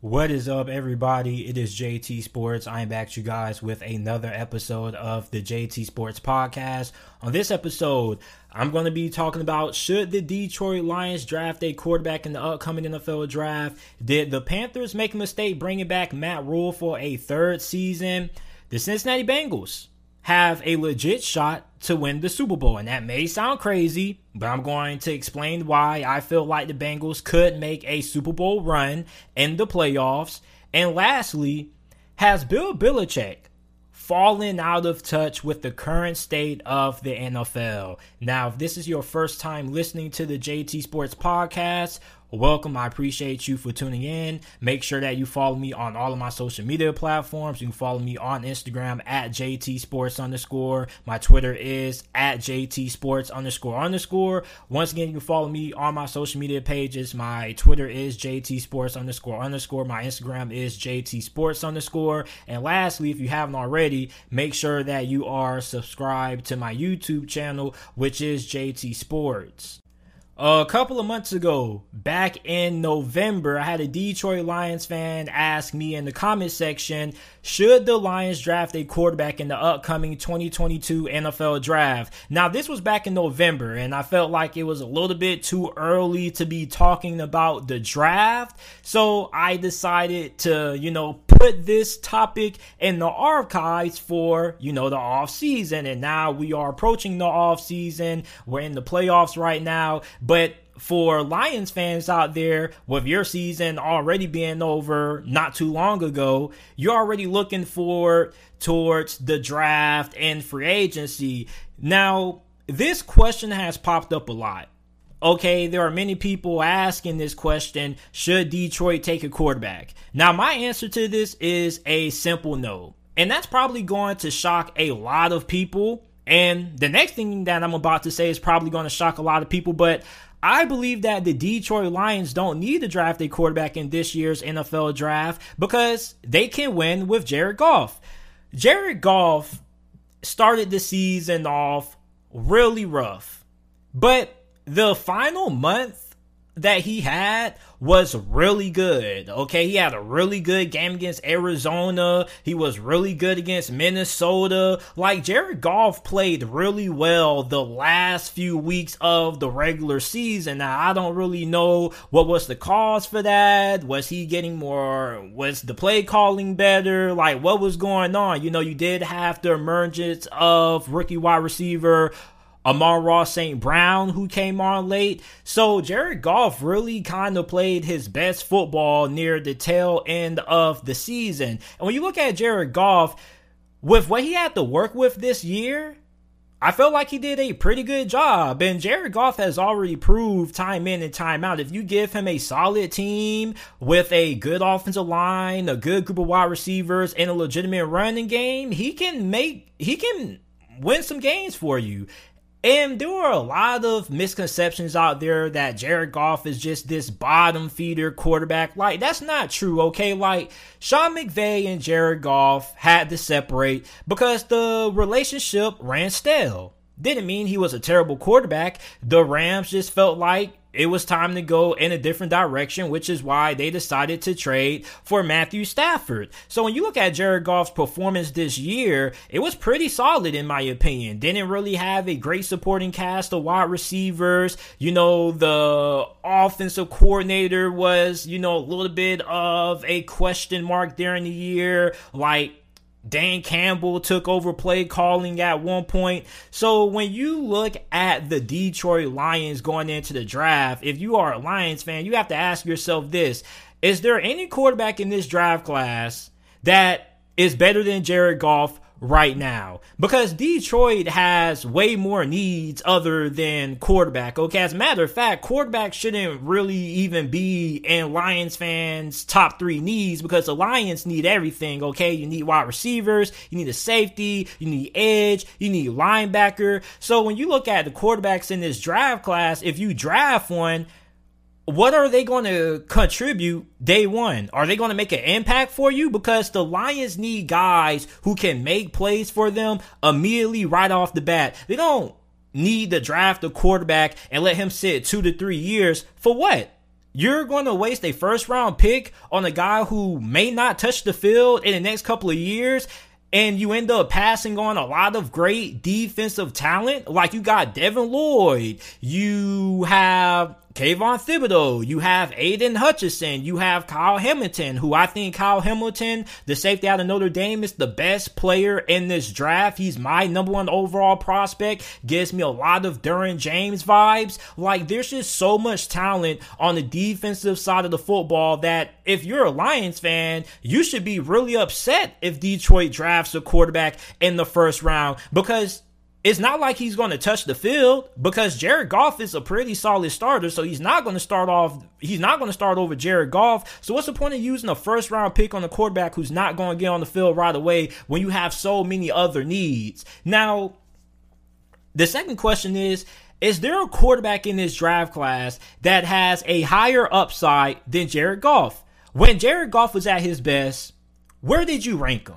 What is up, everybody? It is JT Sports. I am back to you guys with another episode of the JT Sports Podcast. On this episode, I'm going to be talking about should the Detroit Lions draft a quarterback in the upcoming NFL draft? Did the Panthers make a mistake bringing back Matt Rhule for a third season? The Cincinnati Bengals have a legit shot to win the Super Bowl. And that may sound crazy, but I'm going to explain why I feel like the Bengals could make a Super Bowl run in the playoffs. And lastly, has Bill Belichick fallen out of touch with the current state of the NFL? Now, if this is your first time listening to the JT Sports Podcast, welcome. I appreciate you for tuning in. Make sure that you follow me on all of my social media platforms. You can follow me on Instagram at JT Sports underscore. My Twitter is at JT Sports underscore underscore. Once again, you can follow me on my social media pages. My Twitter is JT Sports underscore underscore. My Instagram is JT Sports underscore. And lastly, if you haven't already, make sure that you are subscribed to my YouTube channel, which is JT Sports. A couple of months ago, back in November, I had a Detroit Lions fan ask me in the comment section, should the Lions draft a quarterback in the upcoming 2022 NFL draft? Now, this was back in November, and I felt like it was a little bit too early to be talking about the draft. So I decided to, you know, put this topic in the archives for, you know, the off season. And now we are approaching the off season. We're in the playoffs right now. But for Lions fans out there, with your season already being over not too long ago, you're already looking forward towards the draft and free agency. Now, this question has popped up a lot. Okay, there are many people asking this question Should Detroit take a quarterback? Now, my answer to this is a simple no. And that's probably going to shock a lot of people. And the next thing that I'm about to say is probably going to shock a lot of people, but I believe that the Detroit Lions don't need to draft a quarterback in this year's NFL draft because they can win with Jared Goff. Jared Goff started the season off really rough, but the final month that he had was really good. Okay, he had a really good game against Arizona. He was really good against Minnesota. Like Jared Goff played really well the last few weeks of the regular season. Now, I don't really know what was the cause for that. Was he getting more was the play calling better? Like what was going on? You know, you did have the emergence of rookie wide receiver Amon-Ra St. Brown, who came on late. So Jared Goff really kind of played his best football near the tail end of the season. And when you look at Jared Goff, with what he had to work with this year, I felt like he did a pretty good job. And Jared Goff has already proved time in and time out. If you give him a solid team with a good offensive line, a good group of wide receivers, and a legitimate running game, he can make, he can win some games for you. And there are a lot of misconceptions out there that Jared Goff is just this bottom feeder quarterback. Like, that's not true, okay? Like, Sean McVay and Jared Goff had to separate because the relationship ran stale. Didn't mean he was a terrible quarterback. The Rams just felt like it was time to go in a different direction, which is why they decided to trade for Matthew Stafford. So when you look at Jared Goff's performance this year, it was pretty solid in my opinion. Didn't really have a great supporting cast of wide receivers. You know, the offensive coordinator was, you know, a little bit of a question mark during the year. Like, Dan Campbell took over play calling at one point. So when you look at the Detroit Lions going into the draft, if you are a Lions fan, you have to ask yourself this Is there any quarterback in this draft class that is better than Jared Goff right now because Detroit has way more needs other than quarterback. Okay, as a matter of fact, quarterback shouldn't really even be in Lions fans' top three needs because the Lions need everything. Okay, you need wide receivers, you need a safety, you need edge, you need linebacker. So when you look at the quarterbacks in this draft class, if you draft one, what are they going to contribute day one? Are they going to make an impact for you? Because the Lions need guys who can make plays for them immediately right off the bat. They don't need to draft a quarterback and let him sit two to three years for what? you're going to waste a first round pick on a guy who may not touch the field in the next couple of years and you end up passing on a lot of great defensive talent. Like you got Devin Lloyd, you have Kayvon Thibodeaux, you have Aidan Hutchinson, you have Kyle Hamilton, who I think Kyle Hamilton, the safety out of Notre Dame, is the best player in this draft. He's my number one overall prospect. Gives me a lot of Derwin James vibes. Like there's just so much talent on the defensive side of the football that if you're a Lions fan, you should be really upset if Detroit drafts a quarterback in the first round because it's not like he's going to touch the field because Jared Goff is a pretty solid starter. So he's not going to start off, he's not going to start over Jared Goff. So what's the point of using a first round pick on a quarterback who's not going to get on the field right away when you have so many other needs? Now, the second question is, is there a quarterback in this draft class that has a higher upside than Jared Goff? When Jared Goff was at his best, where did you rank him?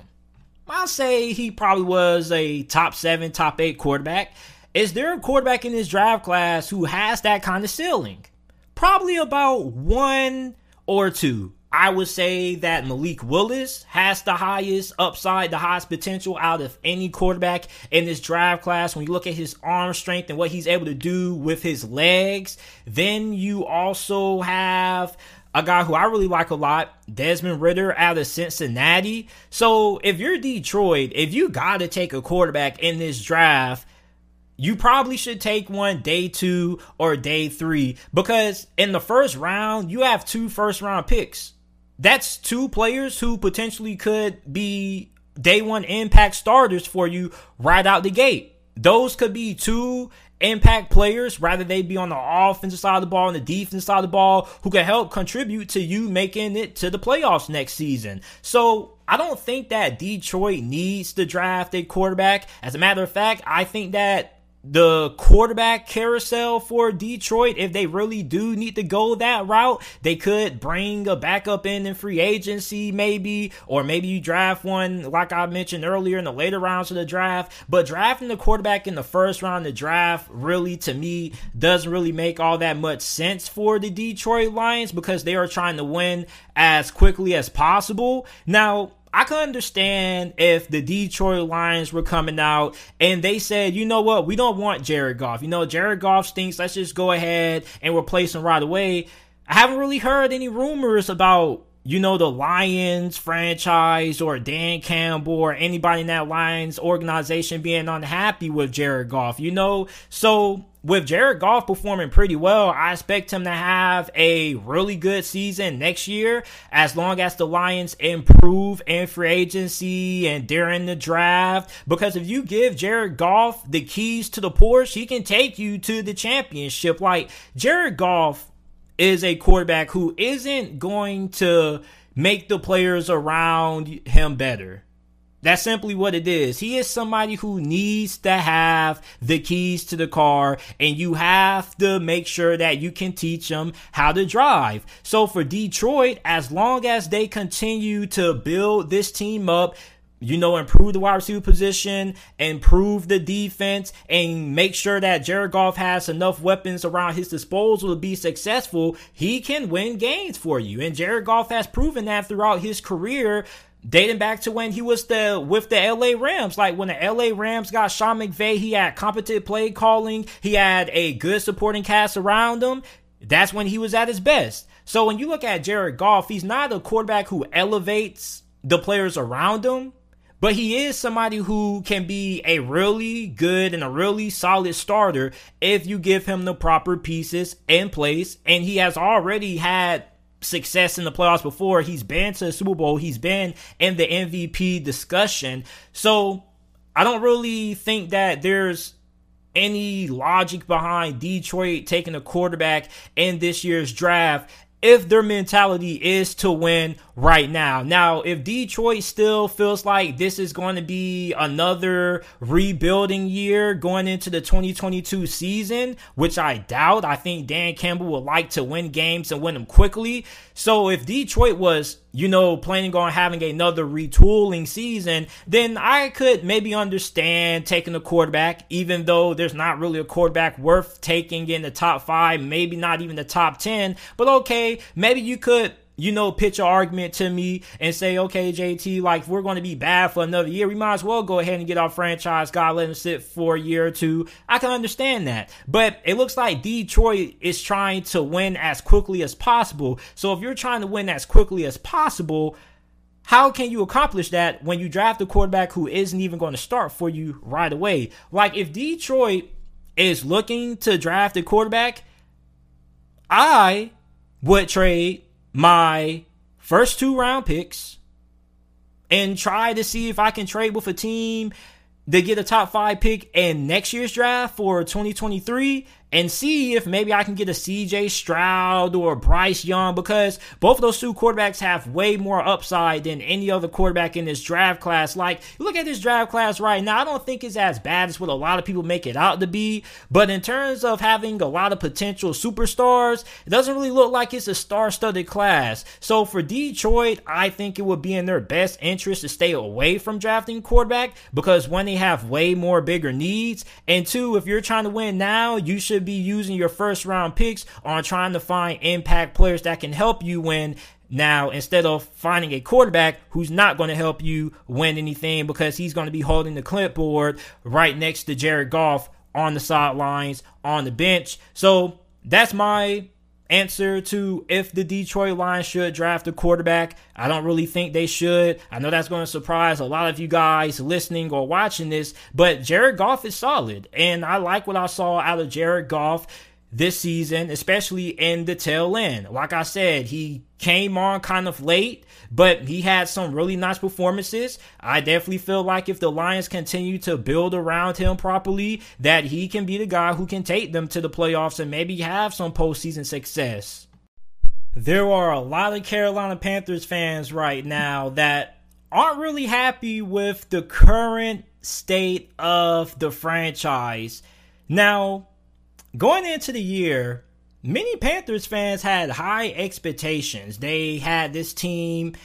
I'll say he probably was a top seven, top eight quarterback. Is there a quarterback in this draft class who has that kind of ceiling? Probably about one or two. I would say that Malik Willis has the highest upside, the highest potential out of any quarterback in this draft class. When you look at his arm strength and what he's able to do with his legs, then you also have a guy who I really like a lot, Desmond Ridder out of Cincinnati. So if you're Detroit, if you got to take a quarterback in this draft, you probably should take one day two or day three because in the first round, you have two first round picks. That's two players who potentially could be day one impact starters for you right out the gate. Those could be two impact players, rather they be on the offensive side of the ball and the defensive side of the ball, who can help contribute to you making it to the playoffs next season. So I don't think that Detroit needs to draft a quarterback. As a matter of fact, I think that the quarterback carousel for Detroit, if they really do need to go that route, they could bring a backup in in free agency, maybe, or maybe you draft one, like I mentioned earlier, in the later rounds of the draft. But drafting the quarterback in the first round of the draft, really, to me, doesn't really make all that much sense for the Detroit Lions because they are trying to win as quickly as possible. Now, I could understand if the Detroit Lions were coming out and they said, you know what, we don't want Jared Goff. You know, Jared Goff stinks. Let's just go ahead and replace him right away. I haven't really heard any rumors about you know, the Lions franchise or Dan Campbell or anybody in that Lions organization being unhappy with Jared Goff, you know? So with Jared Goff performing pretty well, I expect him to have a really good season next year as long as the Lions improve in free agency and during the draft. Because if you give Jared Goff the keys to the Porsche, he can take you to the championship. Like Jared Goff is a quarterback who isn't going to make the players around him better. That's simply what it is. He is somebody who needs to have the keys to the car, and you have to make sure that you can teach him how to drive. So for Detroit, as long as they continue to build this team up, you know, improve the wide receiver position, improve the defense, and make sure that Jared Goff has enough weapons around his disposal to be successful, he can win games for you. And Jared Goff has proven that throughout his career dating back to when he was the with the LA Rams. Like when the LA Rams got Sean McVay, he had competent play calling, he had a good supporting cast around him. That's when he was at his best. So when you look at Jared Goff, he's not a quarterback who elevates the players around him. But he is somebody who can be a really good and a really solid starter if you give him the proper pieces in place. And he has already had success in the playoffs before. He's been to the Super Bowl, he's been in the MVP discussion. So I don't really think that there's any logic behind Detroit taking a quarterback in this year's draft if their mentality is to win right now. Now, if Detroit still feels like this is going to be another rebuilding year going into the 2022 season, which I doubt, I think Dan Campbell would like to win games and win them quickly. So if Detroit was, you know, planning on having another retooling season, then I could maybe understand taking a quarterback, even though there's not really a quarterback worth taking in the top five, maybe not even the top 10. But okay, maybe you could you know, pitch an argument to me and say, okay, JT, like, we're going to be bad for another year. We might as well go ahead and get our franchise guy, let him sit for a year or two. I can understand that. But it looks like Detroit is trying to win as quickly as possible. So if you're trying to win as quickly as possible, how can you accomplish that when you draft a quarterback who isn't even going to start for you right away? Like, if Detroit is looking to draft a quarterback, I would trade my first two round picks and try to see if I can trade with a team to get a top five pick in next year's draft for 2023 and see if maybe I can get a CJ Stroud or Bryce Young because both of those two quarterbacks have way more upside than any other quarterback in this draft class. Like, look at this draft class right now. I don't think it's as bad as what a lot of people make it out to be, but in terms of having a lot of potential superstars, it doesn't really look like it's a star studded class. So for Detroit, I think it would be in their best interest to stay away from drafting quarterback because when they have way more bigger needs, and two, if you're trying to win now, you should be using your first round picks on trying to find impact players that can help you win now instead of finding a quarterback who's not going to help you win anything because he's going to be holding the clipboard right next to Jared Goff on the sidelines on the bench. So that's my answer to if the Detroit Lions should draft a quarterback. I don't really think they should. I know that's going to surprise a lot of you guys listening or watching this, but Jared Goff is solid. And I like what I saw out of Jared Goff this season, especially in the tail end. Like I said, he came on kind of late, but he had some really nice performances. I definitely feel like if the Lions continue to build around him properly, that he can be the guy who can take them to the playoffs and maybe have some postseason success. There are a lot of Carolina Panthers fans right now that aren't really happy with the current state of the franchise. Now, going into the year, many Panthers fans had high expectations. They had this team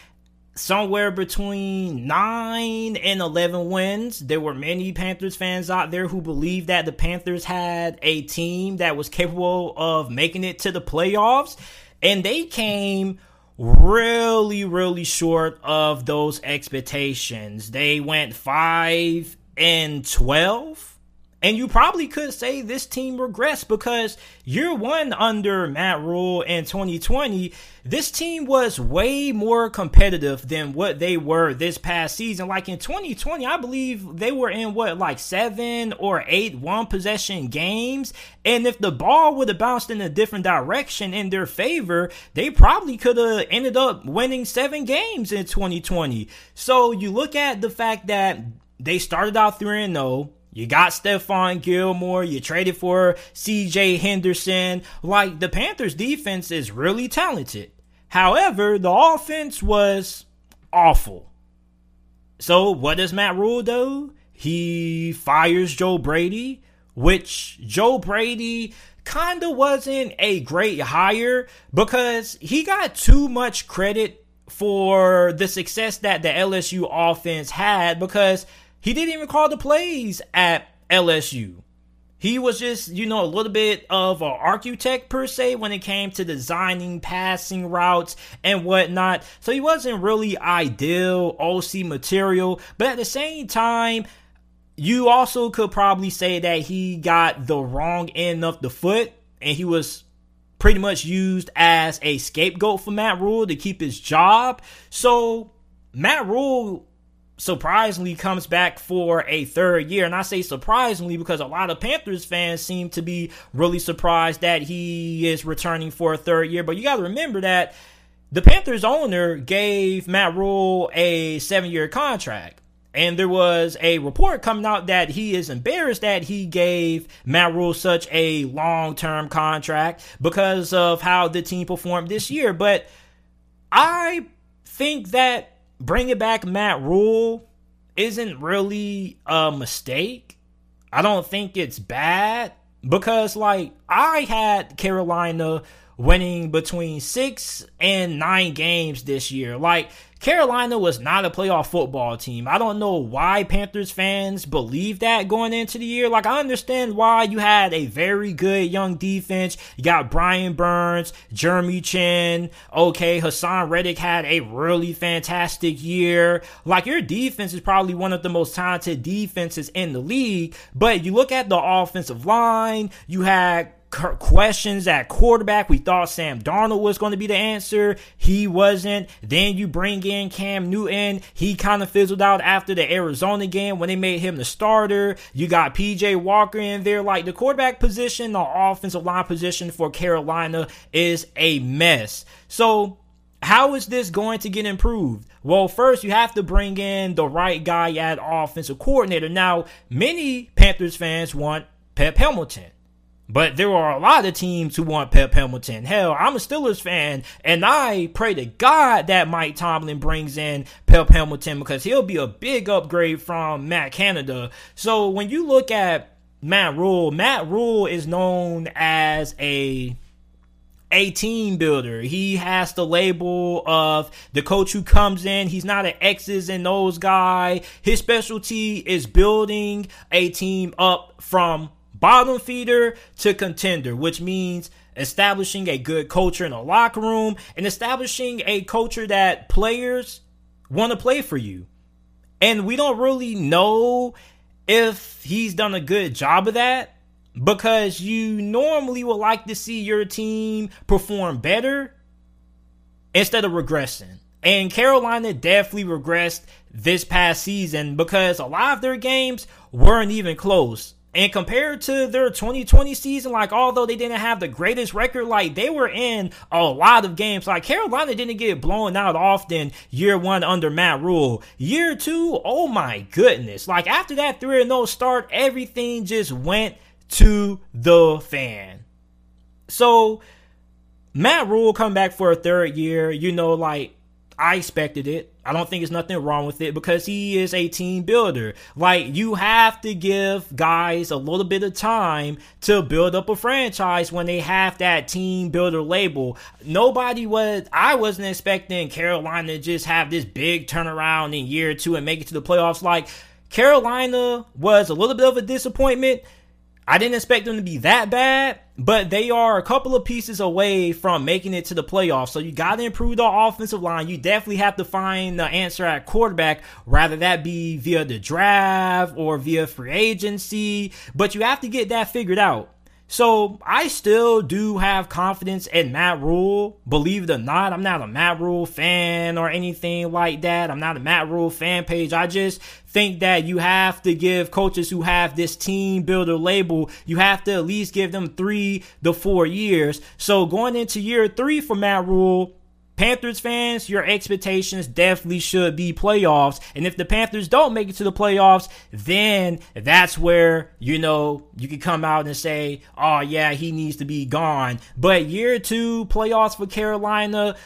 somewhere between 9 and 11 wins. There were many Panthers fans out there who believed that the Panthers had a team that was capable of making it to the playoffs, and they came really really short of those expectations. They went 5 and 12 and you probably could say this team regressed because year one under Matt Rhule in 2020, this team was way more competitive than what they were this past season. Like in 2020, I believe they were in what, like seven or eight one possession games. And if the ball would have bounced in a different direction in their favor, they probably could have ended up winning seven games in 2020. So you look at the fact that they started out 3 0 you got Stephon Gilmore. You traded for CJ Henderson. Like, the Panthers' defense is really talented. However, the offense was awful. So, what does Matt Rhule do? He fires Joe Brady, which Joe Brady kind of wasn't a great hire because he got too much credit for the success that the LSU offense had because he didn't even call the plays at LSU. He was just, you know, a little bit of an architect per se when it came to designing passing routes and whatnot. So he wasn't really ideal OC material, but at the same time, you also could probably say that he got the wrong end of the foot and he was pretty much used as a scapegoat for Matt Rhule to keep his job. So Matt Rhule surprisingly comes back for a third year. And I say surprisingly because a lot of Panthers fans seem to be really surprised that he is returning for a third year. But you got to remember that the Panthers owner gave Matt Rhule a seven year contract. And there was a report coming out that he is embarrassed that he gave Matt Rhule such a long term contract because of how the team performed this year. But I think that bringing back Matt Rhule isn't really a mistake. I don't think it's bad because, like, I had Carolina winning between six and nine games this year. Like, Carolina was not a playoff football team. I don't know why Panthers fans believe that going into the year. Like, I understand why you had a very good young defense. You got Brian Burns, Jeremy Chinn. Okay, Haason Reddick had a really fantastic year. Like, your defense is probably one of the most talented defenses in the league. But you look at the offensive line, you had questions at quarterback. We thought Sam Darnold was going to be the answer. He wasn't. Then you bring in Cam Newton. He kind of fizzled out after the Arizona game when they made him the starter. You got PJ Walker in there. Like the quarterback position, the offensive line position for Carolina is a mess. So how is this going to get improved? Well, first you have to bring in the right guy at offensive coordinator. Now, many Panthers fans want Pep Hamilton. But there are a lot of teams who want Pep Hamilton. Hell, I'm a Steelers fan, and I pray to God that Mike Tomlin brings in Pep Hamilton because he'll be a big upgrade from Matt Canada. So when you look at Matt Rhule, Matt Rhule is known as a a team builder. He has the label of the coach who comes in. He's not an X's and O's guy. His specialty is building a team up from bottom feeder to contender, which means establishing a good culture in a locker room and establishing a culture that players want to play for you. And we don't really know if he's done a good job of that because you normally would like to see your team perform better instead of regressing. And Carolina definitely regressed this past season because a lot of their games weren't even close. And compared to their 2020 season, like although they didn't have the greatest record, like they were in a lot of games. Like Carolina didn't get blown out often year one under Matt Rhule. Year two, oh my goodness. Like after that 3 0 start, everything just went to the fan. So Matt Rhule come back for a third year, you know, like I expected it. I don't think there's nothing wrong with it because he is a team builder. Like, you have to give guys a little bit of time to build up a franchise when they have that team builder label. Nobody was, I wasn't expecting Carolina to just have this big turnaround in year two and make it to the playoffs. Like, Carolina was a little bit of a disappointment I didn't expect them to be that bad, but they are a couple of pieces away from making it to the playoffs. So you got to improve the offensive line. You definitely have to find the answer at quarterback, rather that be via the draft or via free agency, but you have to get that figured out. So I still do have confidence in Matt Rhule. Believe it or not, I'm not a Matt Rhule fan or anything like that. I'm not a Matt Rhule fan page. I just think that you have to give coaches who have this team builder label, you have to at least give them three to four years. So going into year three for Matt Rhule, Panthers fans, your expectations definitely should be playoffs. And if the Panthers don't make it to the playoffs, then that's where, you know, you can come out and say, oh, yeah, he needs to be gone. But year two playoffs for Carolina,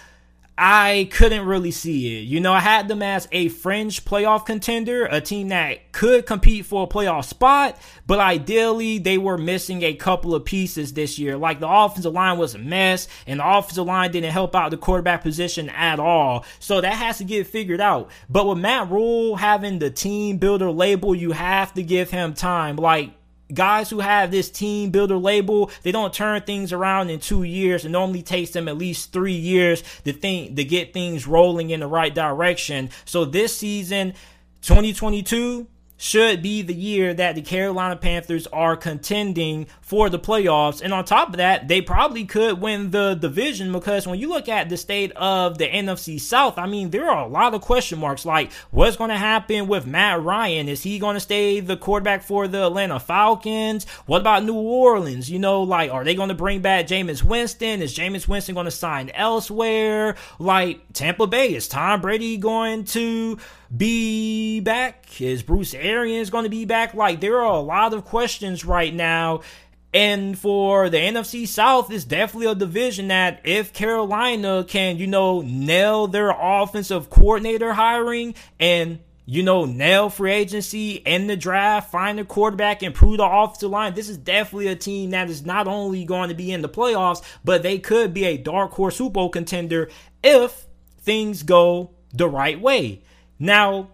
I couldn't really see it. You know, I had them as a fringe playoff contender, a team that could compete for a playoff spot, but ideally they were missing a couple of pieces this year. Like the offensive line was a mess, and the offensive line didn't help out the quarterback position at all. So that has to get figured out. But with Matt Rhule having the team builder label, you have to give him time. Like guys who have this team builder label, they don't turn things around in two years. It normally takes them at least three years to think to get things rolling in the right direction. So this season, 2022, should be the year that the Carolina Panthers are contending for the playoffs. And on top of that, they probably could win the division because when you look at the state of the NFC South, I mean, there are a lot of question marks like what's going to happen with Matt Ryan? Is he going to stay the quarterback for the Atlanta Falcons? What about New Orleans? You know, like, are they going to bring back Jameis Winston? Is Jameis Winston going to sign elsewhere? Like, Tampa Bay, is Tom Brady going to be back? Is Bruce Arians going to be back? Like, there are a lot of questions right now. And for the NFC South, it's definitely a division that if Carolina can, you know, nail their offensive coordinator hiring and you know, nail free agency and the draft, find a quarterback, improve the offensive line. This is definitely a team that is not only going to be in the playoffs, but they could be a dark horse Super Bowl contender if things go the right way. Now,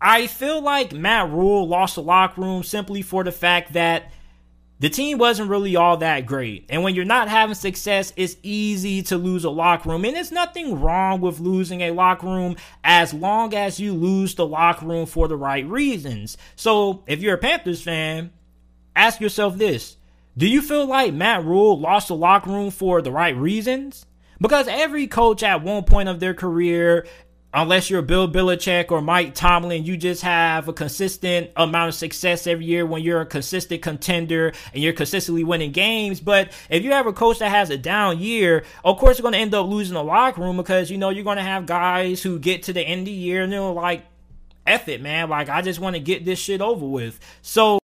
I feel like Matt Rhule lost the locker room simply for the fact that the team wasn't really all that great. And when you're not having success, it's easy to lose a locker room. And there's nothing wrong with losing a locker room as long as you lose the locker room for the right reasons. So if you're a Panthers fan, ask yourself this Do you feel like Matt Rhule lost the locker room for the right reasons? Because every coach at one point of their career unless you're Bill Belichick or Mike Tomlin, you just have a consistent amount of success every year when you're a consistent contender and you're consistently winning games. But if you have a coach that has a down year, of course you're going to end up losing the locker room because you know you're going to have guys who get to the end of the year and they're like, "F it, man! Like I just want to get this shit over with." So.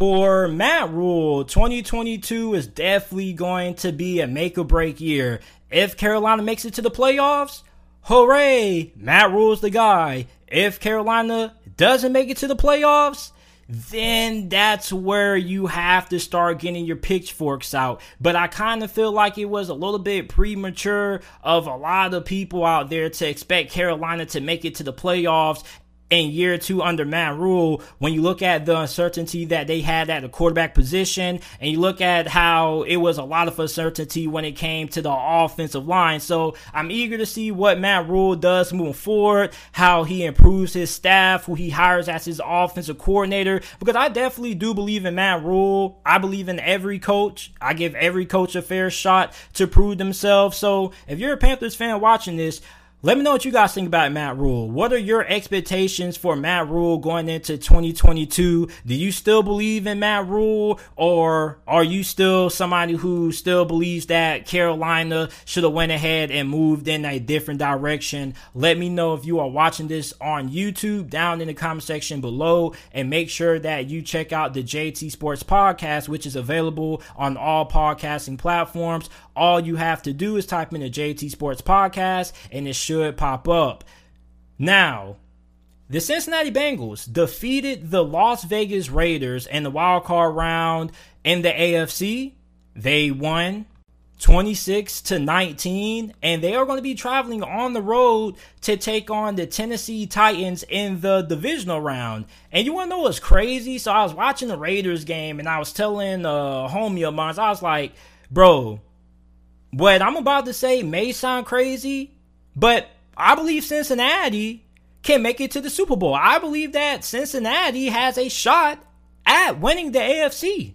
For Matt Rhule, 2022 is definitely going to be a make or break year. If Carolina makes it to the playoffs, hooray, Matt Rhule's the guy. If Carolina doesn't make it to the playoffs, then that's where you have to start getting your pitchforks out. But I kind of feel like it was a little bit premature of a lot of people out there to expect Carolina to make it to the playoffs in year two under Matt Rhule, when you look at the uncertainty that they had at the quarterback position, and you look at how it was a lot of uncertainty when it came to the offensive line. So I'm eager to see what Matt Rhule does moving forward, how he improves his staff, who he hires as his offensive coordinator, because I definitely do believe in Matt Rhule. I believe in every coach. I give every coach a fair shot to prove themselves. So if you're a Panthers fan watching this, let me know what you guys think about Matt Rhule. What are your expectations for Matt Rhule going into 2022? Do you still believe in Matt Rhule, or are you still somebody who still believes that Carolina should have went ahead and moved in a different direction? Let me know if you are watching this on YouTube down in the comment section below and make sure that you check out the JT Sports podcast which is available on all podcasting platforms. All you have to do is type in the JT Sports podcast and it should pop up. Now, the Cincinnati Bengals defeated the Las Vegas Raiders in the wild card round in the AFC. They won 26 to 19 and they are going to be traveling on the road to take on the Tennessee Titans in the divisional round. And you want to know what's crazy? So I was watching the Raiders game and I was telling a homie of mine, I was like, bro, what I'm about to say may sound crazy, but I believe Cincinnati can make it to the Super Bowl. I believe that Cincinnati has a shot at winning the AFC.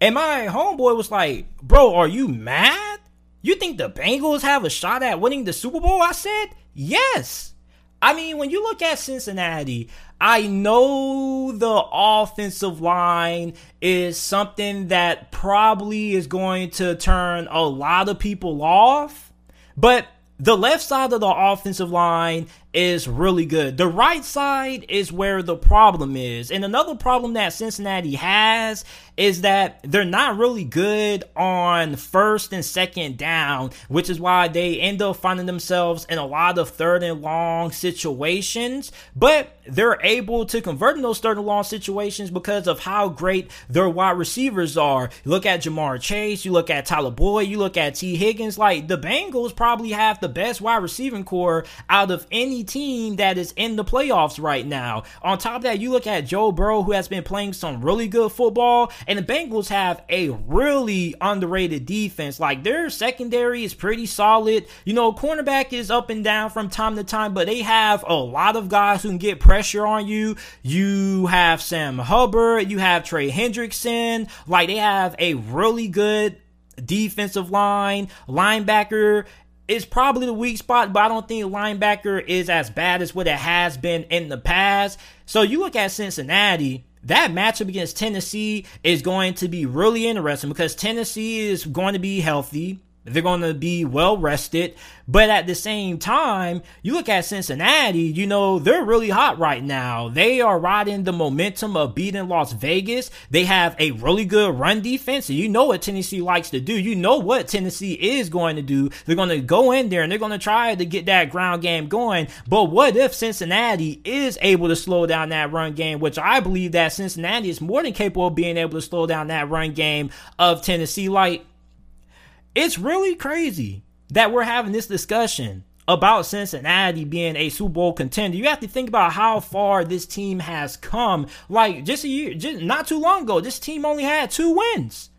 And my homeboy was like, Bro, are you mad? You think the Bengals have a shot at winning the Super Bowl? I said, Yes. I mean, when you look at Cincinnati, I know the offensive line is something that probably is going to turn a lot of people off, but the left side of the offensive line is really good. The right side is where the problem is. And another problem that Cincinnati has is that they're not really good on first and second down, which is why they end up finding themselves in a lot of third and long situations. But they're able to convert in those third and long situations because of how great their wide receivers are. You look at Ja'Marr Chase, you look at Tyler Boyd, you look at Tee Higgins. Like the Bengals probably have the best wide receiving corps out of any team that is in the playoffs right now. On top of that, you look at Joe Burrow, who has been playing some really good football, and the Bengals have a really underrated defense. Like their secondary is pretty solid. You know, cornerback is up and down from time to time, but they have a lot of guys who can get pressure on you. You have Sam Hubbard, you have Trey Hendrickson. Like they have a really good defensive line, linebacker is probably the weak spot, but I don't think linebacker is as bad as what it has been in the past. So you look at Cincinnati, that matchup against Tennessee is going to be really interesting because Tennessee is going to be healthy. They're going to be well rested. But at the same time, you look at Cincinnati, you know, they're really hot right now. They are riding the momentum of beating Las Vegas. They have a really good run defense. And you know what Tennessee likes to do. You know what Tennessee is going to do. They're going to go in there and they're going to try to get that ground game going. But what if Cincinnati is able to slow down that run game, which I believe that Cincinnati is more than capable of being able to slow down that run game of Tennessee. Like, it's really crazy that we're having this discussion about Cincinnati being a Super Bowl contender. You have to think about how far this team has come. Like just a year, just not too long ago, this team only had two wins.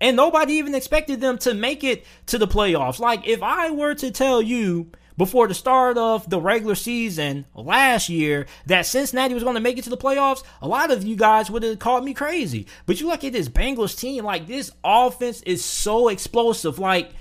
And nobody even expected them to make it to the playoffs. Like if I were to tell you before the start of the regular season last year that Cincinnati was going to make it to the playoffs, a lot of you guys would have called me crazy. But you look at this Bengals team, like this offense is so explosive. Like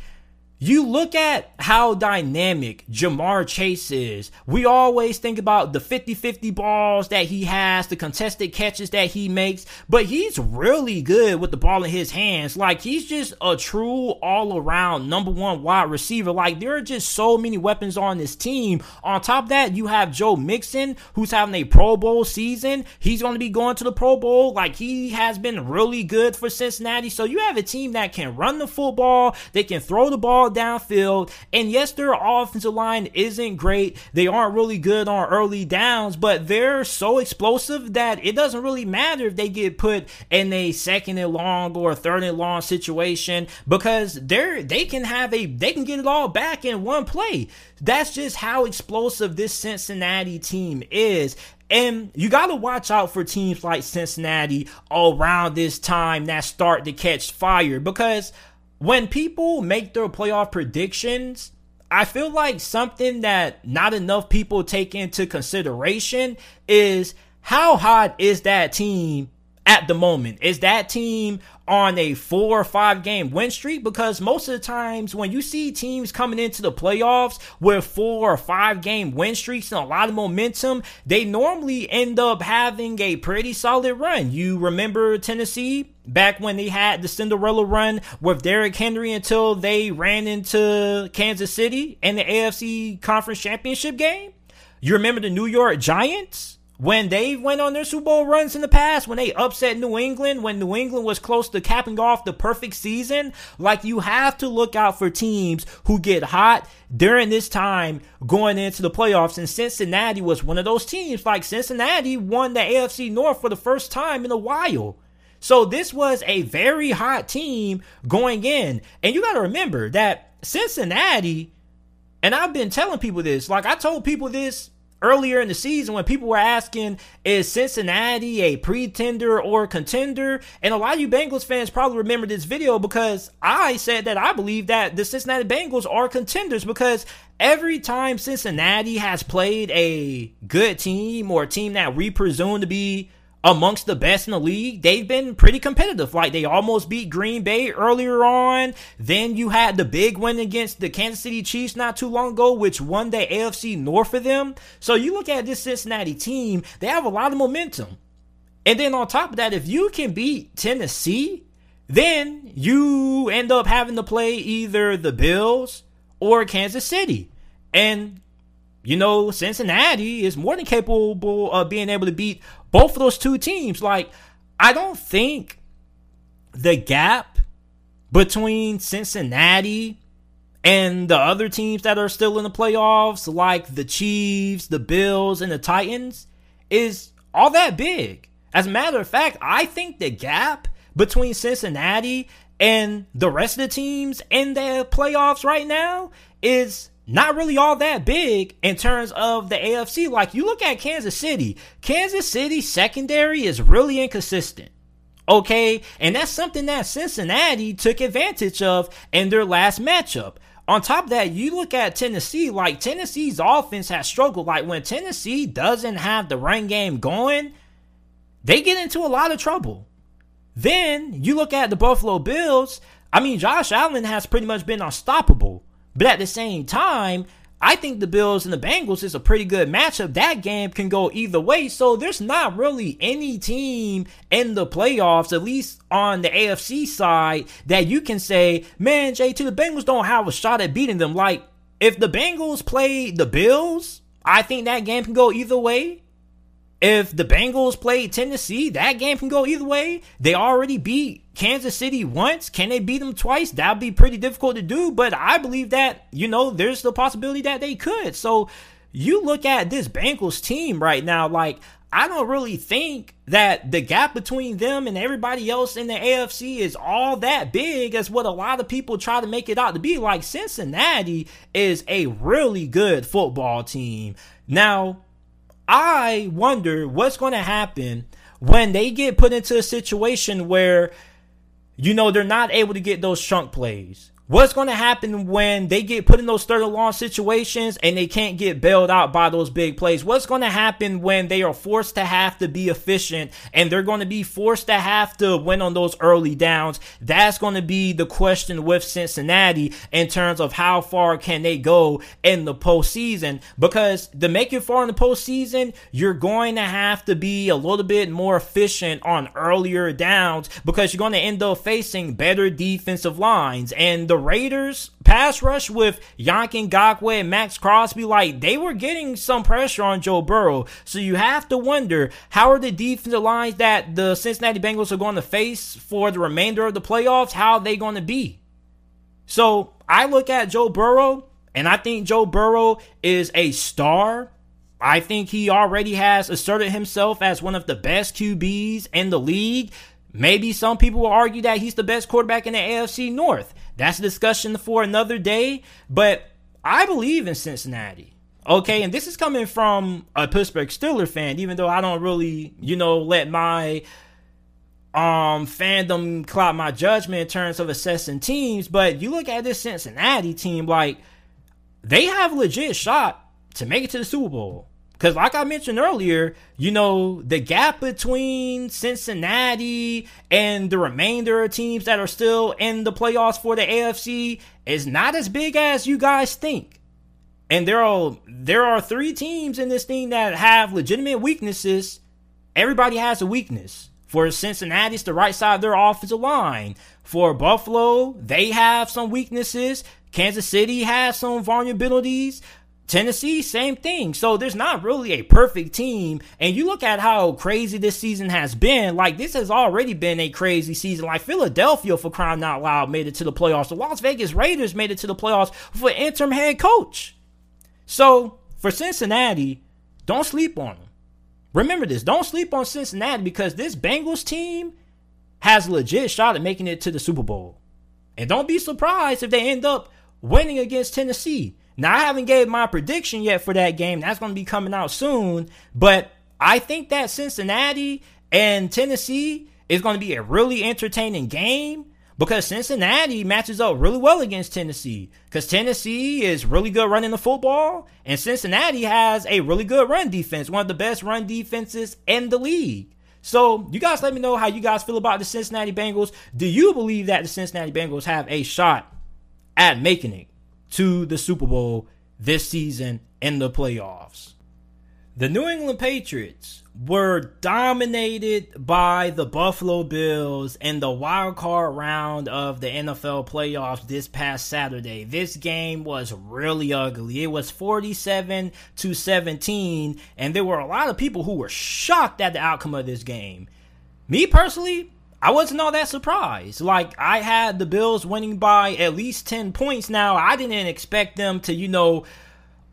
you look at how dynamic Ja'Marr Chase is. We always think about the 50 50 balls that he has, the contested catches that he makes, but he's really good with the ball in his hands. Like, he's just a true all around number one wide receiver. Like, there are just so many weapons on this team. On top of that, you have Joe Mixon, who's having a Pro Bowl season. He's going to be going to the Pro Bowl. Like, he has been really good for Cincinnati. So, you have a team that can run the football, they can throw the ball downfield. And yes, their offensive line isn't great. They aren't really good on early downs, but they're so explosive that it doesn't really matter if they get put in a second and long or third and long situation because they're they can have a they can get it all back in one play. That's just how explosive this Cincinnati team is. And you got to watch out for teams like Cincinnati around this time that start to catch fire because when people make their playoff predictions, I feel like something that not enough people take into consideration is how hot is that team at the moment? Is that team on a four or five game win streak? Because most of the times when you see teams coming into the playoffs with four or five game win streaks and a lot of momentum, they normally end up having a pretty solid run. You remember Tennessee back when they had the Cinderella run with Derrick Henry until they ran into Kansas City in the AFC Conference Championship game? You remember the New York Giants? When they went on their Super Bowl runs in the past, when they upset New England, when New England was close to capping off the perfect season, like you have to look out for teams who get hot during this time going into the playoffs. And Cincinnati was one of those teams. Like Cincinnati won the AFC North for the first time in a while. So this was a very hot team going in. And you got to remember that Cincinnati, and I've been telling people this, like I told people this earlier in the season when people were asking, is Cincinnati a pretender or contender? And a lot of you Bengals fans probably remember this video because I said that I believe that the Cincinnati Bengals are contenders because every time Cincinnati has played a good team or a team that we presume to be amongst the best in the league. They've been pretty competitive. Like they almost beat Green Bay earlier on. Then you had the big win against the Kansas City Chiefs not too long ago, which won the AFC North for them. So you look at this Cincinnati team, they have a lot of momentum. And then on top of that, if you can beat Tennessee, then you end up having to play either the Bills or Kansas City. And you know, Cincinnati is more than capable of being able to beat both of those two teams. Like, I don't think the gap between Cincinnati and the other teams that are still in the playoffs, like the Chiefs, the Bills, and the Titans, is all that big. As a matter of fact, I think the gap between Cincinnati and the rest of the teams in the playoffs right now is not really all that big in terms of the AFC. Like you look at Kansas City, Kansas City secondary is really inconsistent. Okay, and that's something that Cincinnati took advantage of in their last matchup. On top of that, you look at Tennessee, like Tennessee's offense has struggled. Like when Tennessee doesn't have the run game going, they get into a lot of trouble. Then you look at the Buffalo Bills. I mean, Josh Allen has pretty much been unstoppable. But at the same time, I think the Bills and the Bengals is a pretty good matchup. That game can go either way. So there's not really any team in the playoffs, at least on the AFC side, that you can say, man, JT, the Bengals don't have a shot at beating them. Like, if the Bengals play the Bills, I think that game can go either way. If the Bengals play Tennessee, that game can go either way. They already beat Kansas City once. Can they beat them twice? That'd be pretty difficult to do, but I believe that, you know, there's the possibility that they could. So you look at this Bengals team right now, like, I don't really think that the gap between them and everybody else in the AFC is all that big as what a lot of people try to make it out to be. Like Cincinnati is a really good football team. Now, I wonder what's going to happen when they get put into a situation where, you know, they're not able to get those chunk plays. What's going to happen when they get put in those third and long situations and they can't get bailed out by those big plays? What's going to happen when they are forced to have to be efficient and they're going to be forced to have to win on those early downs? That's going to be the question with Cincinnati in terms of how far can they go in the postseason. Because to make it far in the postseason, you're going to have to be a little bit more efficient on earlier downs because you're going to end up facing better defensive lines and the Raiders pass rush with Yannick Ngakoue and Maxx Crosby, like they were getting some pressure on Joe Burrow. So you have to wonder how are the defensive lines that the Cincinnati Bengals are going to face for the remainder of the playoffs, how are they going to be? So I look at Joe Burrow and I think Joe Burrow is a star. I think he already has asserted himself as one of the best QBs in the league. Maybe some people will argue that he's the best quarterback in the AFC North. That's a discussion for another day, but I believe in Cincinnati. Okay, and this is coming from a Pittsburgh Steelers fan, even though I don't really, you know, let my um fandom cloud my judgment in terms of assessing teams. But you look at this Cincinnati team, like they have a legit shot to make it to the Super Bowl. Because, like I mentioned earlier, you know, the gap between Cincinnati and the remainder of teams that are still in the playoffs for the AFC is not as big as you guys think. And there are there are three teams in this thing that have legitimate weaknesses. Everybody has a weakness. For Cincinnati, it's the right side of their offensive line. For Buffalo, they have some weaknesses. Kansas City has some vulnerabilities. Tennessee, same thing. So there's not really a perfect team. And you look at how crazy this season has been. Like, this has already been a crazy season. Like, Philadelphia, for crying out loud, made it to the playoffs. The Las Vegas Raiders made it to the playoffs for interim head coach. So, for Cincinnati, don't sleep on them. Remember this. Don't sleep on Cincinnati because this Bengals team has a legit shot at making it to the Super Bowl. And don't be surprised if they end up winning against Tennessee. Now I haven't gave my prediction yet for that game. That's going to be coming out soon, but I think that Cincinnati and Tennessee is going to be a really entertaining game because Cincinnati matches up really well against Tennessee. Because Tennessee is really good running the football, and Cincinnati has a really good run defense, one of the best run defenses in the league. So, you guys let me know how you guys feel about the Cincinnati Bengals. Do you believe that the Cincinnati Bengals have a shot at making it? To the Super Bowl this season in the playoffs. The New England Patriots were dominated by the Buffalo Bills in the wild card round of the NFL playoffs this past Saturday. This game was really ugly. It was 47 to 17 and there were a lot of people who were shocked at the outcome of this game. Me personally, I wasn't all that surprised. Like I had the Bills winning by at least 10 points. Now, I didn't expect them to, you know,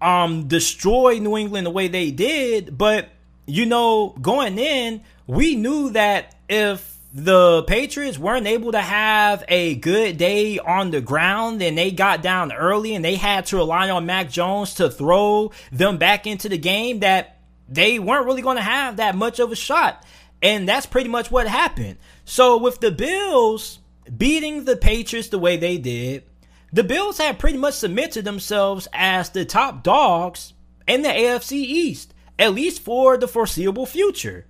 um destroy New England the way they did, but you know, going in, we knew that if the Patriots weren't able to have a good day on the ground and they got down early and they had to rely on Mac Jones to throw them back into the game that they weren't really going to have that much of a shot. And that's pretty much what happened. So with the Bills beating the Patriots the way they did, the Bills had pretty much submitted themselves as the top dogs in the AFC East, at least for the foreseeable future.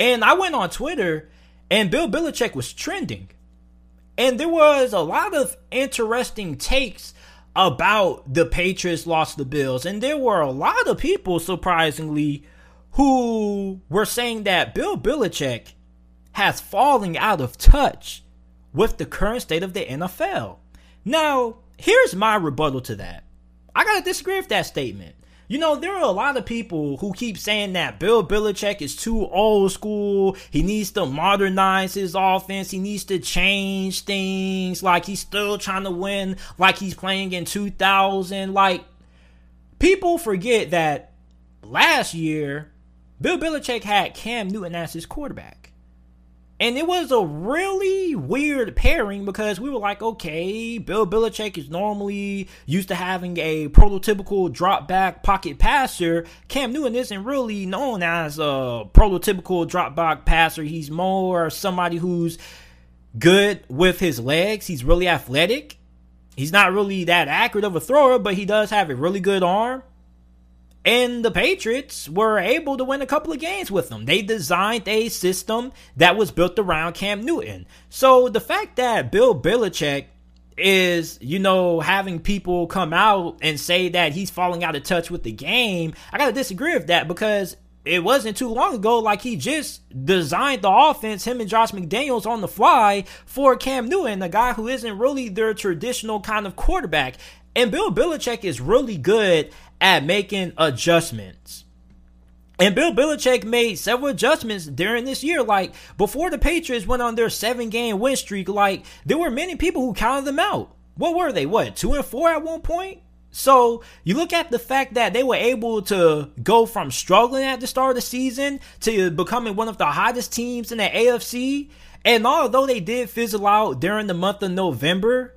And I went on Twitter and Bill Belichick was trending. And there was a lot of interesting takes about the Patriots lost the Bills. And there were a lot of people, surprisingly, who were saying that Bill Belichick has fallen out of touch with the current state of the NFL. Now, here's my rebuttal to that. I gotta disagree with that statement. You know, there are a lot of people who keep saying that Bill Belichick is too old school. He needs to modernize his offense. He needs to change things. Like he's still trying to win, like he's playing in 2000. Like, people forget that last year, Bill Belichick had Cam Newton as his quarterback. And it was a really weird pairing because we were like, okay, Bill Belichick is normally used to having a prototypical drop back pocket passer. Cam Newton isn't really known as a prototypical drop back passer. He's more somebody who's good with his legs. He's really athletic. He's not really that accurate of a thrower, but he does have a really good arm. And the Patriots were able to win a couple of games with them. They designed a system that was built around Cam Newton. So the fact that Bill Belichick is, you know, having people come out and say that he's falling out of touch with the game, I got to disagree with that because it wasn't too long ago like he just designed the offense him and josh mcdaniels on the fly for cam newton a guy who isn't really their traditional kind of quarterback and bill belichick is really good at making adjustments. And Bill Belichick made several adjustments during this year. Like before the Patriots went on their seven game win streak, like there were many people who counted them out. What were they? What, two and four at one point? So you look at the fact that they were able to go from struggling at the start of the season to becoming one of the hottest teams in the AFC. And although they did fizzle out during the month of November,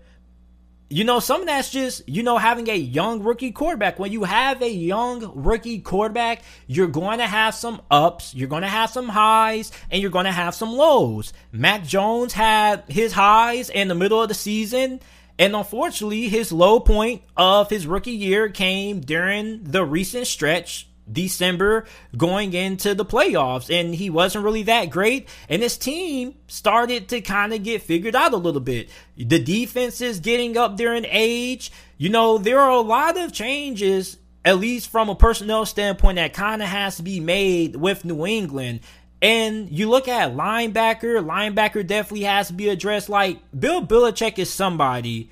you know, some of that's just, you know, having a young rookie quarterback. When you have a young rookie quarterback, you're going to have some ups, you're going to have some highs, and you're going to have some lows. Mac Jones had his highs in the middle of the season, and unfortunately, his low point of his rookie year came during the recent stretch December going into the playoffs, and he wasn't really that great. And his team started to kind of get figured out a little bit. The defense is getting up there in age. You know, there are a lot of changes, at least from a personnel standpoint, that kind of has to be made with New England. And you look at linebacker, linebacker definitely has to be addressed. Like Bill Belichick is somebody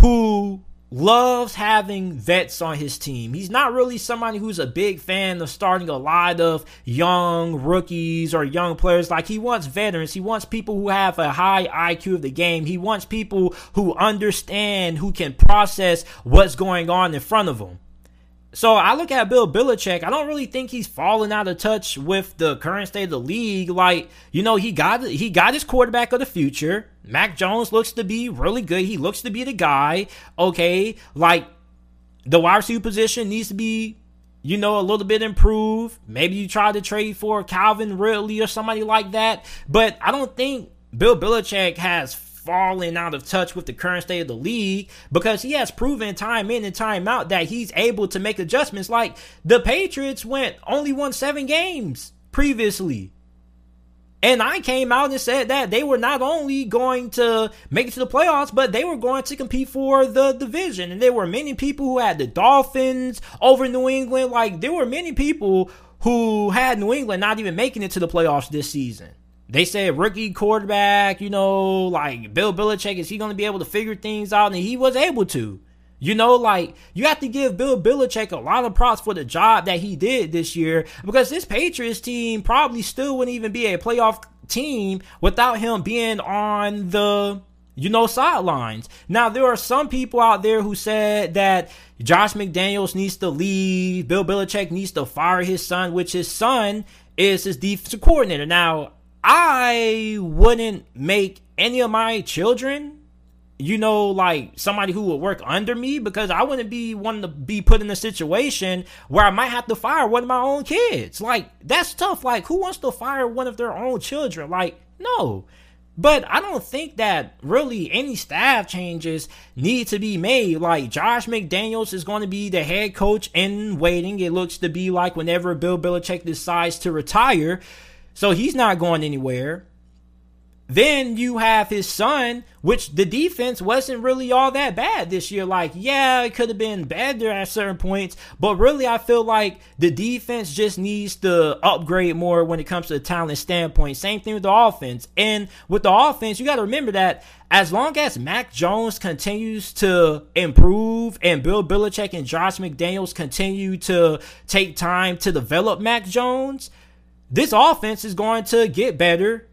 who loves having vets on his team. He's not really somebody who's a big fan of starting a lot of young rookies or young players. Like he wants veterans. He wants people who have a high IQ of the game. He wants people who understand, who can process what's going on in front of them. So I look at Bill Belichick. I don't really think he's fallen out of touch with the current state of the league. Like, you know, he got he got his quarterback of the future. Mac Jones looks to be really good. He looks to be the guy. Okay, like the wide receiver position needs to be, you know, a little bit improved. Maybe you try to trade for Calvin Ridley or somebody like that. But I don't think Bill Belichick has falling out of touch with the current state of the league because he has proven time in and time out that he's able to make adjustments. Like the Patriots went only won seven games previously. And I came out and said that they were not only going to make it to the playoffs, but they were going to compete for the division. And there were many people who had the Dolphins over New England. Like, there were many people who had New England not even making it to the playoffs this season. They said rookie quarterback, you know, like Bill Belichick, is he going to be able to figure things out? And he was able to. You know, like you have to give Bill Belichick a lot of props for the job that he did this year because this Patriots team probably still wouldn't even be a playoff team without him being on the you know sidelines. Now there are some people out there who said that Josh McDaniels needs to leave, Bill Belichick needs to fire his son, which his son is his defensive coordinator. Now I wouldn't make any of my children, you know, like somebody who would work under me because I wouldn't be wanting to be put in a situation where I might have to fire one of my own kids. Like, that's tough. Like, who wants to fire one of their own children? Like, no. But I don't think that really any staff changes need to be made. Like Josh McDaniels is going to be the head coach in waiting. It looks to be like whenever Bill Belichick decides to retire. So he's not going anywhere. then you have his son, which the defense wasn't really all that bad this year. Like, yeah, it could have been better at certain points, but really, I feel like the defense just needs to upgrade more when it comes to the talent standpoint. Same thing with the offense. And with the offense, you got to remember that as long as Mac Jones continues to improve and Bill Belichick and Josh McDaniels continue to take time to develop Mac Jones, this offense is going to get better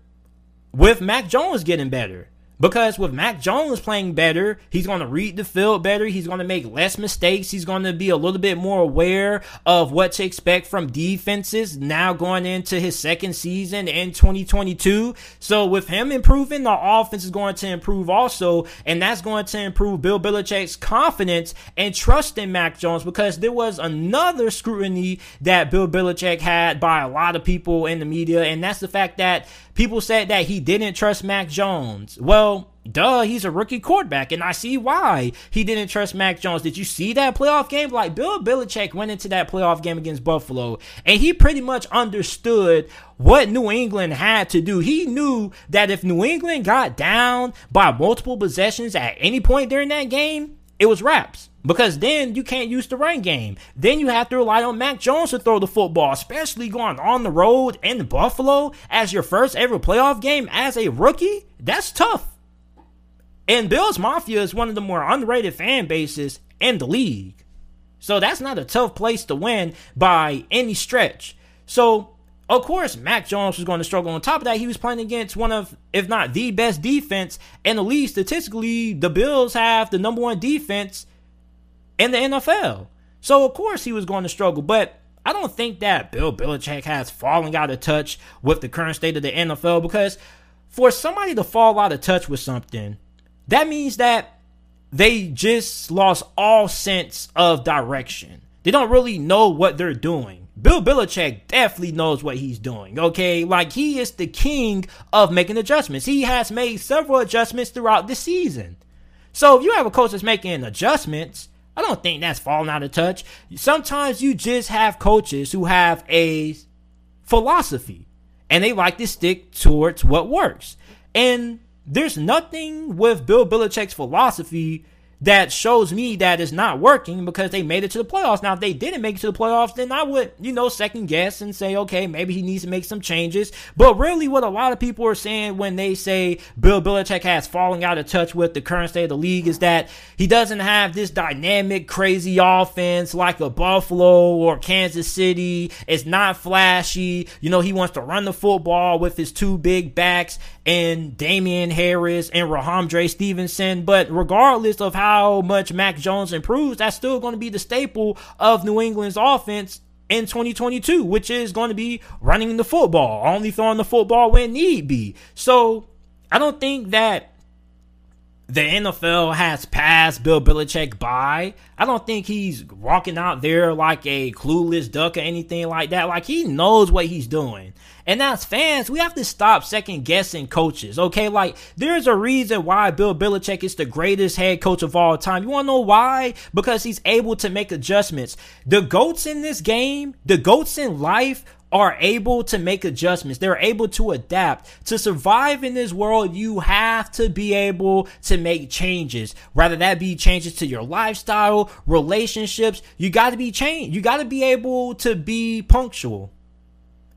with Mac Jones getting better. Because with Mac Jones playing better, he's going to read the field better. He's going to make less mistakes. He's going to be a little bit more aware of what to expect from defenses now going into his second season in 2022. So with him improving, the offense is going to improve also. And that's going to improve Bill Belichick's confidence and trust in Mac Jones because there was another scrutiny that Bill Belichick had by a lot of people in the media. And that's the fact that People said that he didn't trust Mac Jones. Well, duh, he's a rookie quarterback, and I see why he didn't trust Mac Jones. Did you see that playoff game? Like Bill Belichick went into that playoff game against Buffalo, and he pretty much understood what New England had to do. He knew that if New England got down by multiple possessions at any point during that game, it was wraps. Because then you can't use the run game. Then you have to rely on Mac Jones to throw the football, especially going on the road in Buffalo as your first ever playoff game as a rookie. That's tough. And Bills Mafia is one of the more underrated fan bases in the league. So that's not a tough place to win by any stretch. So, of course, Mac Jones was going to struggle. On top of that, he was playing against one of, if not the best defense in the league. Statistically, the Bills have the number one defense in the NFL. So of course he was going to struggle, but I don't think that Bill Belichick has fallen out of touch with the current state of the NFL because for somebody to fall out of touch with something, that means that they just lost all sense of direction. They don't really know what they're doing. Bill Belichick definitely knows what he's doing, okay? Like, he is the king of making adjustments. He has made several adjustments throughout the season. So, if you have a coach that's making adjustments, I don't think that's falling out of touch. Sometimes you just have coaches who have a philosophy and they like to stick towards what works. And there's nothing with Bill Belichick's philosophy that shows me that it's not working because they made it to the playoffs. Now, if they didn't make it to the playoffs, then I would, you know, second guess and say, okay, maybe he needs to make some changes. But really, what a lot of people are saying when they say Bill Belichick has fallen out of touch with the current state of the league is that he doesn't have this dynamic, crazy offense like a Buffalo or Kansas City. It's not flashy. You know, he wants to run the football with his two big backs and Damien Harris and Rhamondre Stevenson. But regardless of how much Mac Jones improves, that's still going to be the staple of New England's offense in 2022, which is going to be running the football, only throwing the football when need be. So I don't think that the NFL has passed Bill Belichick by. I don't think he's walking out there like a clueless duck or anything like that. Like he knows what he's doing. And as fans, we have to stop second guessing coaches. Okay, like there's a reason why Bill Belichick is the greatest head coach of all time. You want to know why? Because he's able to make adjustments. The goats in this game, the goats in life are able to make adjustments. They're able to adapt. To survive in this world, you have to be able to make changes. Whether that be changes to your lifestyle, relationships, you got to be changed. You got to be able to be punctual.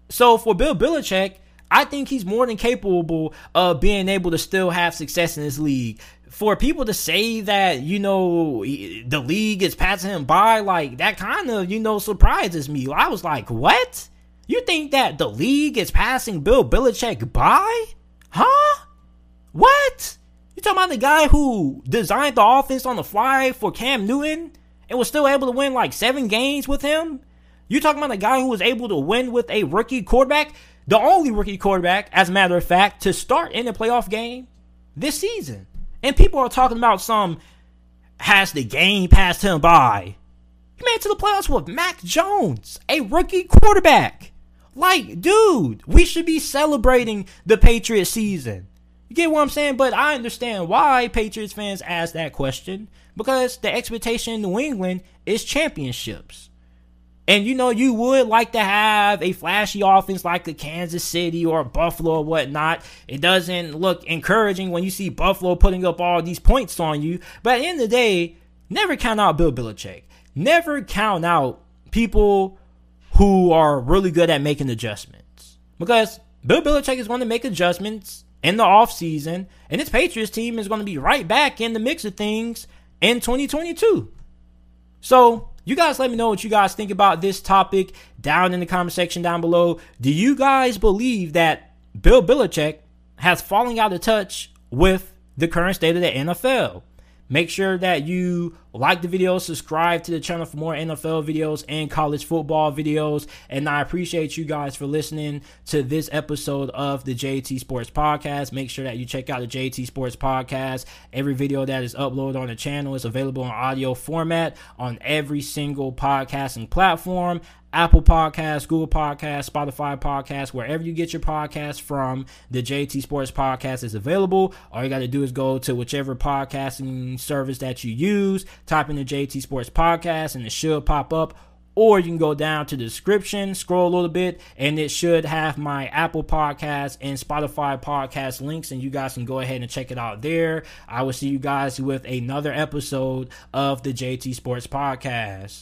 So for Bill Belichick, I think he's more than capable of being able to still have success in this league. For people to say that, you know, the league is passing him by, like, that kind of, you know, surprises me. I was like, what? You think that the league is passing Bill Belichick by? Huh? What? You talking about the guy who designed the offense on the fly for Cam Newton and was still able to win like seven games with him? You talking about the guy who was able to win with a rookie quarterback? The only rookie quarterback, as a matter of fact, to start in a playoff game this season. And people are talking about some has the game passed him by. He made it to the playoffs with Mac Jones, a rookie quarterback. Like, dude, we should be celebrating the Patriots season. You get what I'm saying? But I understand why Patriots fans ask that question because the expectation in New England is championships. And you know, you would like to have a flashy offense like the Kansas City or Buffalo or whatnot. It doesn't look encouraging when you see Buffalo putting up all these points on you. But at the end of the day, never count out Bill Belichick. Never count out people who are really good at making adjustments. Because Bill Belichick is going to make adjustments in the offseason, and his Patriots team is going to be right back in the mix of things in 2022. So, you guys let me know what you guys think about this topic down in the comment section down below. Do you guys believe that Bill Belichick has fallen out of touch with the current state of the NFL? Make sure that you like the video, subscribe to the channel for more NFL videos and college football videos. And I appreciate you guys for listening to this episode of the JT Sports Podcast. Make sure that you check out the JT Sports Podcast. Every video that is uploaded on the channel is available in audio format on every single podcasting platform. Apple Podcasts, Google Podcasts, Spotify Podcasts, wherever you get your podcast from, the JT Sports Podcast is available. All you got to do is go to whichever podcasting service that you use, type in the JT Sports Podcast, and it should pop up. Or you can go down to the description, scroll a little bit, and it should have my Apple Podcast and Spotify podcast links, and you guys can go ahead and check it out there. I will see you guys with another episode of the JT Sports Podcast.